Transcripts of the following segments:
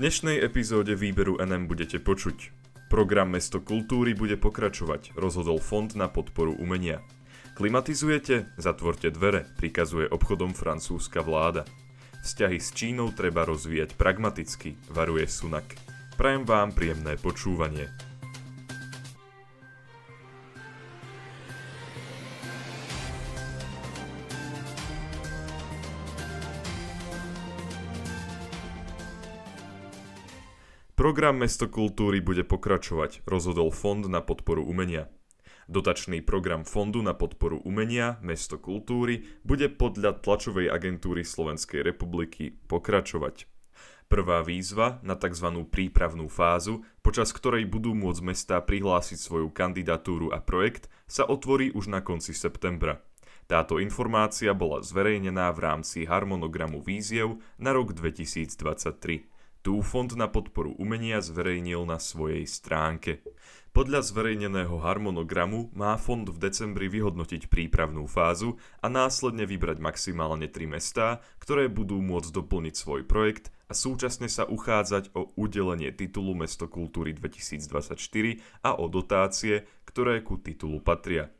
dnešnej epizóde výberu NM budete počuť. Program Mesto kultúry bude pokračovať, rozhodol Fond na podporu umenia. Klimatizujete? Zatvorte dvere, prikazuje obchodom francúzska vláda. Vzťahy s Čínou treba rozvíjať pragmaticky, varuje Sunak. Prajem vám príjemné počúvanie. Program Mesto kultúry bude pokračovať, rozhodol Fond na podporu umenia. Dotačný program Fondu na podporu umenia Mesto kultúry bude podľa tlačovej agentúry Slovenskej republiky pokračovať. Prvá výzva na tzv. prípravnú fázu, počas ktorej budú môcť mestá prihlásiť svoju kandidatúru a projekt, sa otvorí už na konci septembra. Táto informácia bola zverejnená v rámci harmonogramu víziev na rok 2023. Tu Fond na podporu umenia zverejnil na svojej stránke. Podľa zverejneného harmonogramu má fond v decembri vyhodnotiť prípravnú fázu a následne vybrať maximálne tri mestá, ktoré budú môcť doplniť svoj projekt a súčasne sa uchádzať o udelenie titulu Mesto kultúry 2024 a o dotácie, ktoré ku titulu patria.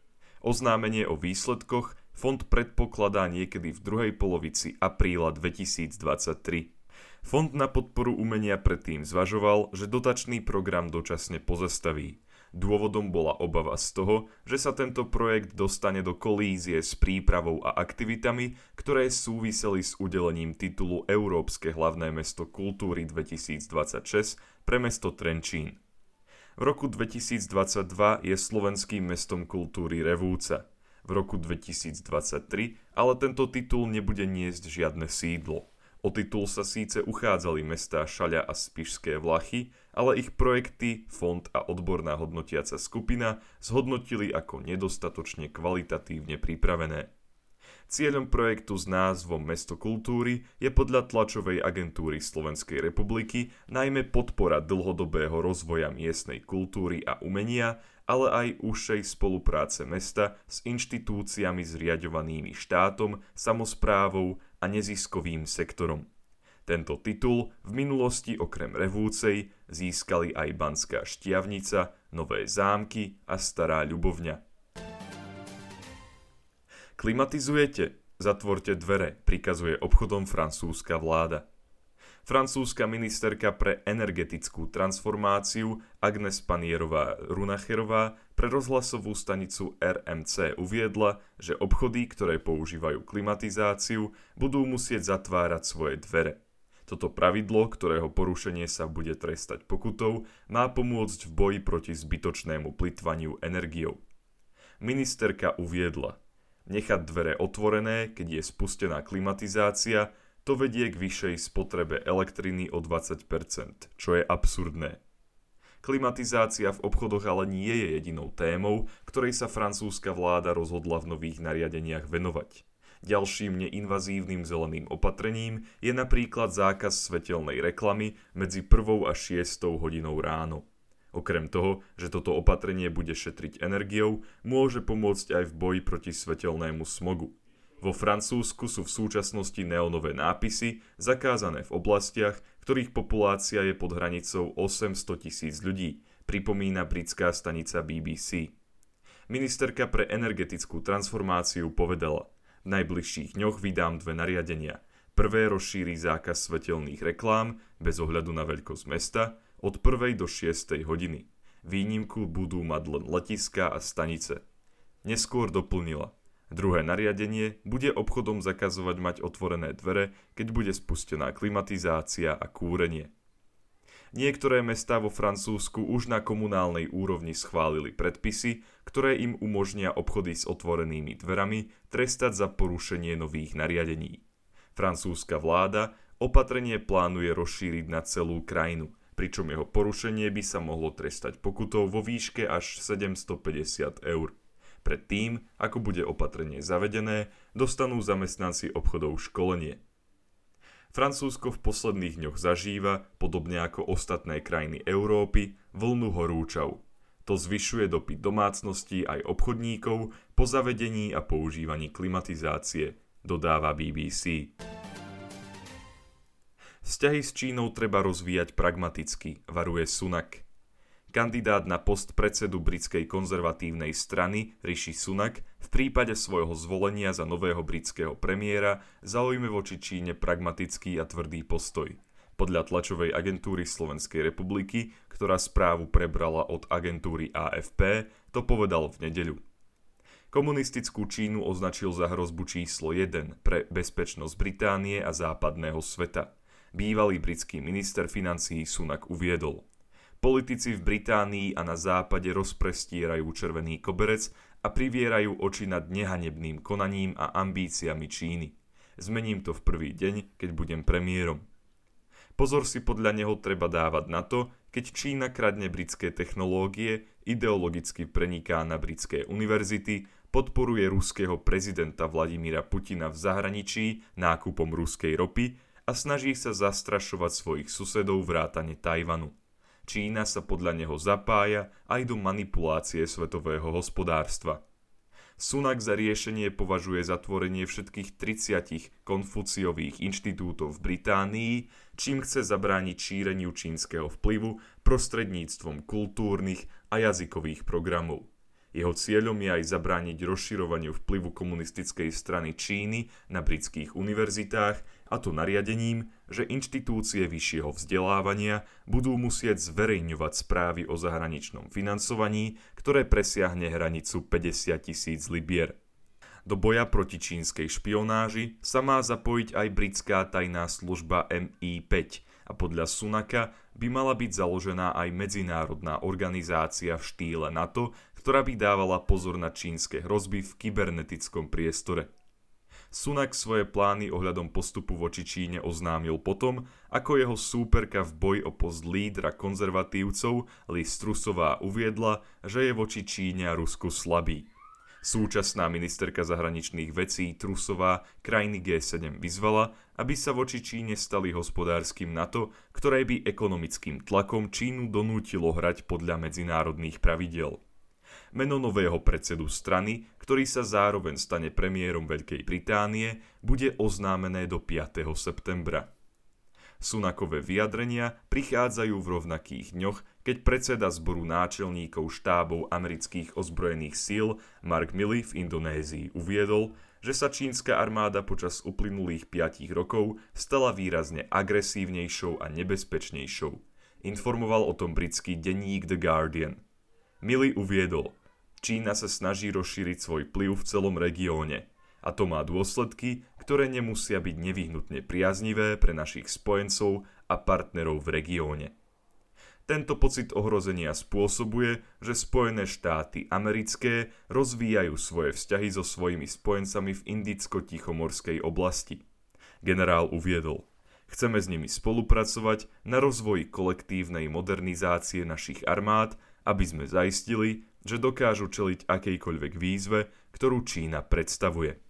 Oznámenie o výsledkoch fond predpokladá niekedy v druhej polovici apríla 2023. Fond na podporu umenia predtým zvažoval, že dotačný program dočasne pozastaví. Dôvodom bola obava z toho, že sa tento projekt dostane do kolízie s prípravou a aktivitami, ktoré súviseli s udelením titulu Európske hlavné mesto kultúry 2026 pre mesto Trenčín. V roku 2022 je slovenským mestom kultúry Revúca. V roku 2023 ale tento titul nebude niesť žiadne sídlo. O titul sa síce uchádzali mestá Šaľa a Spišské Vlachy, ale ich projekty, fond a odborná hodnotiaca skupina zhodnotili ako nedostatočne kvalitatívne pripravené. Cieľom projektu s názvom Mesto kultúry je podľa tlačovej agentúry Slovenskej republiky najmä podpora dlhodobého rozvoja miestnej kultúry a umenia, ale aj užšej spolupráce mesta s inštitúciami zriadovanými štátom, samozprávou a neziskovým sektorom. Tento titul v minulosti okrem Revúcej získali aj Banská Štiavnica, Nové zámky a Stará Ľubovňa. Klimatizujete? Zatvorte dvere, prikazuje obchodom francúzska vláda. Francúzska ministerka pre energetickú transformáciu Agnes Panierová Runacherová pre rozhlasovú stanicu RMC uviedla, že obchody, ktoré používajú klimatizáciu, budú musieť zatvárať svoje dvere. Toto pravidlo, ktorého porušenie sa bude trestať pokutou, má pomôcť v boji proti zbytočnému plitvaniu energiou. Ministerka uviedla, nechať dvere otvorené, keď je spustená klimatizácia, to vedie k vyššej spotrebe elektriny o 20%, čo je absurdné. Klimatizácia v obchodoch ale nie je jedinou témou, ktorej sa francúzska vláda rozhodla v nových nariadeniach venovať. Ďalším neinvazívnym zeleným opatrením je napríklad zákaz svetelnej reklamy medzi 1. a 6. hodinou ráno. Okrem toho, že toto opatrenie bude šetriť energiou, môže pomôcť aj v boji proti svetelnému smogu. Vo Francúzsku sú v súčasnosti neonové nápisy zakázané v oblastiach, ktorých populácia je pod hranicou 800 tisíc ľudí, pripomína britská stanica BBC. Ministerka pre energetickú transformáciu povedala, v najbližších dňoch vydám dve nariadenia. Prvé rozšíri zákaz svetelných reklám bez ohľadu na veľkosť mesta od 1. do 6. hodiny. Výnimku budú mať len letiska a stanice. Neskôr doplnila – Druhé nariadenie bude obchodom zakazovať mať otvorené dvere, keď bude spustená klimatizácia a kúrenie. Niektoré mestá vo Francúzsku už na komunálnej úrovni schválili predpisy, ktoré im umožnia obchody s otvorenými dverami trestať za porušenie nových nariadení. Francúzska vláda opatrenie plánuje rozšíriť na celú krajinu, pričom jeho porušenie by sa mohlo trestať pokutou vo výške až 750 eur. Predtým, ako bude opatrenie zavedené, dostanú zamestnanci obchodov školenie. Francúzsko v posledných dňoch zažíva, podobne ako ostatné krajiny Európy, vlnu horúčav. To zvyšuje dopyt domácností aj obchodníkov po zavedení a používaní klimatizácie, dodáva BBC. Vzťahy s Čínou treba rozvíjať pragmaticky, varuje Sunak. Kandidát na post predsedu britskej konzervatívnej strany Rishi Sunak v prípade svojho zvolenia za nového britského premiéra zaujme voči Číne pragmatický a tvrdý postoj. Podľa tlačovej agentúry Slovenskej republiky, ktorá správu prebrala od agentúry AFP, to povedal v nedeľu. Komunistickú Čínu označil za hrozbu číslo 1 pre bezpečnosť Británie a západného sveta. Bývalý britský minister financií Sunak uviedol – Politici v Británii a na západe rozprestierajú červený koberec a privierajú oči nad nehanebným konaním a ambíciami Číny. Zmením to v prvý deň, keď budem premiérom. Pozor si podľa neho treba dávať na to, keď Čína kradne britské technológie, ideologicky preniká na britské univerzity, podporuje ruského prezidenta Vladimíra Putina v zahraničí nákupom ruskej ropy a snaží sa zastrašovať svojich susedov vrátane Tajvanu. Čína sa podľa neho zapája aj do manipulácie svetového hospodárstva. Sunak za riešenie považuje zatvorenie všetkých 30 konfuciových inštitútov v Británii, čím chce zabrániť šíreniu čínskeho vplyvu prostredníctvom kultúrnych a jazykových programov. Jeho cieľom je aj zabrániť rozširovaniu vplyvu komunistickej strany Číny na britských univerzitách, a to nariadením, že inštitúcie vyššieho vzdelávania budú musieť zverejňovať správy o zahraničnom financovaní, ktoré presiahne hranicu 50 tisíc libier. Do boja proti čínskej špionáži sa má zapojiť aj britská tajná služba MI5 a podľa Sunaka by mala byť založená aj medzinárodná organizácia v štýle NATO, ktorá by dávala pozor na čínske hrozby v kybernetickom priestore. Sunak svoje plány ohľadom postupu voči Číne oznámil potom, ako jeho súperka v boji o post lídra konzervatívcov Liz Trusová uviedla, že je voči Číne a Rusku slabý. Súčasná ministerka zahraničných vecí Trusová krajiny G7 vyzvala, aby sa voči Číne stali hospodárskym NATO, ktoré by ekonomickým tlakom Čínu donútilo hrať podľa medzinárodných pravidel. Meno nového predsedu strany, ktorý sa zároveň stane premiérom Veľkej Británie, bude oznámené do 5. septembra. Sunakové vyjadrenia prichádzajú v rovnakých dňoch, keď predseda zboru náčelníkov štábov amerických ozbrojených síl Mark Milley v Indonézii uviedol, že sa čínska armáda počas uplynulých 5 rokov stala výrazne agresívnejšou a nebezpečnejšou. Informoval o tom britský denník The Guardian. Milley uviedol, Čína sa snaží rozšíriť svoj vplyv v celom regióne – a to má dôsledky, ktoré nemusia byť nevyhnutne priaznivé pre našich spojencov a partnerov v regióne. Tento pocit ohrozenia spôsobuje, že Spojené štáty americké rozvíjajú svoje vzťahy so svojimi spojencami v Indicko-Tichomorskej oblasti. Generál uviedol, chceme s nimi spolupracovať na rozvoji kolektívnej modernizácie našich armád, aby sme zaistili, že dokážu čeliť akejkoľvek výzve, ktorú Čína predstavuje.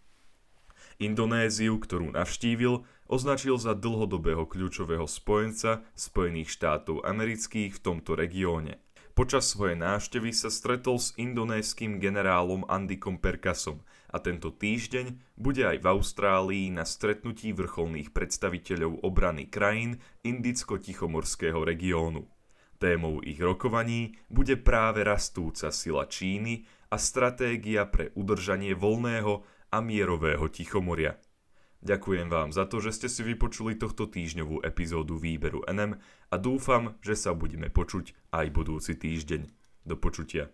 Indonéziu, ktorú navštívil, označil za dlhodobého kľúčového spojenca Spojených štátov amerických v tomto regióne. Počas svojej návštevy sa stretol s indonéským generálom Andikom Perkasom a tento týždeň bude aj v Austrálii na stretnutí vrcholných predstaviteľov obrany krajín Indicko-Tichomorského regiónu. Témou ich rokovaní bude práve rastúca sila Číny a stratégia pre udržanie voľného a mierového Tichomoria. Ďakujem vám za to, že ste si vypočuli tohto týždňovú epizódu výberu NM a dúfam, že sa budeme počuť aj budúci týždeň. Do počutia.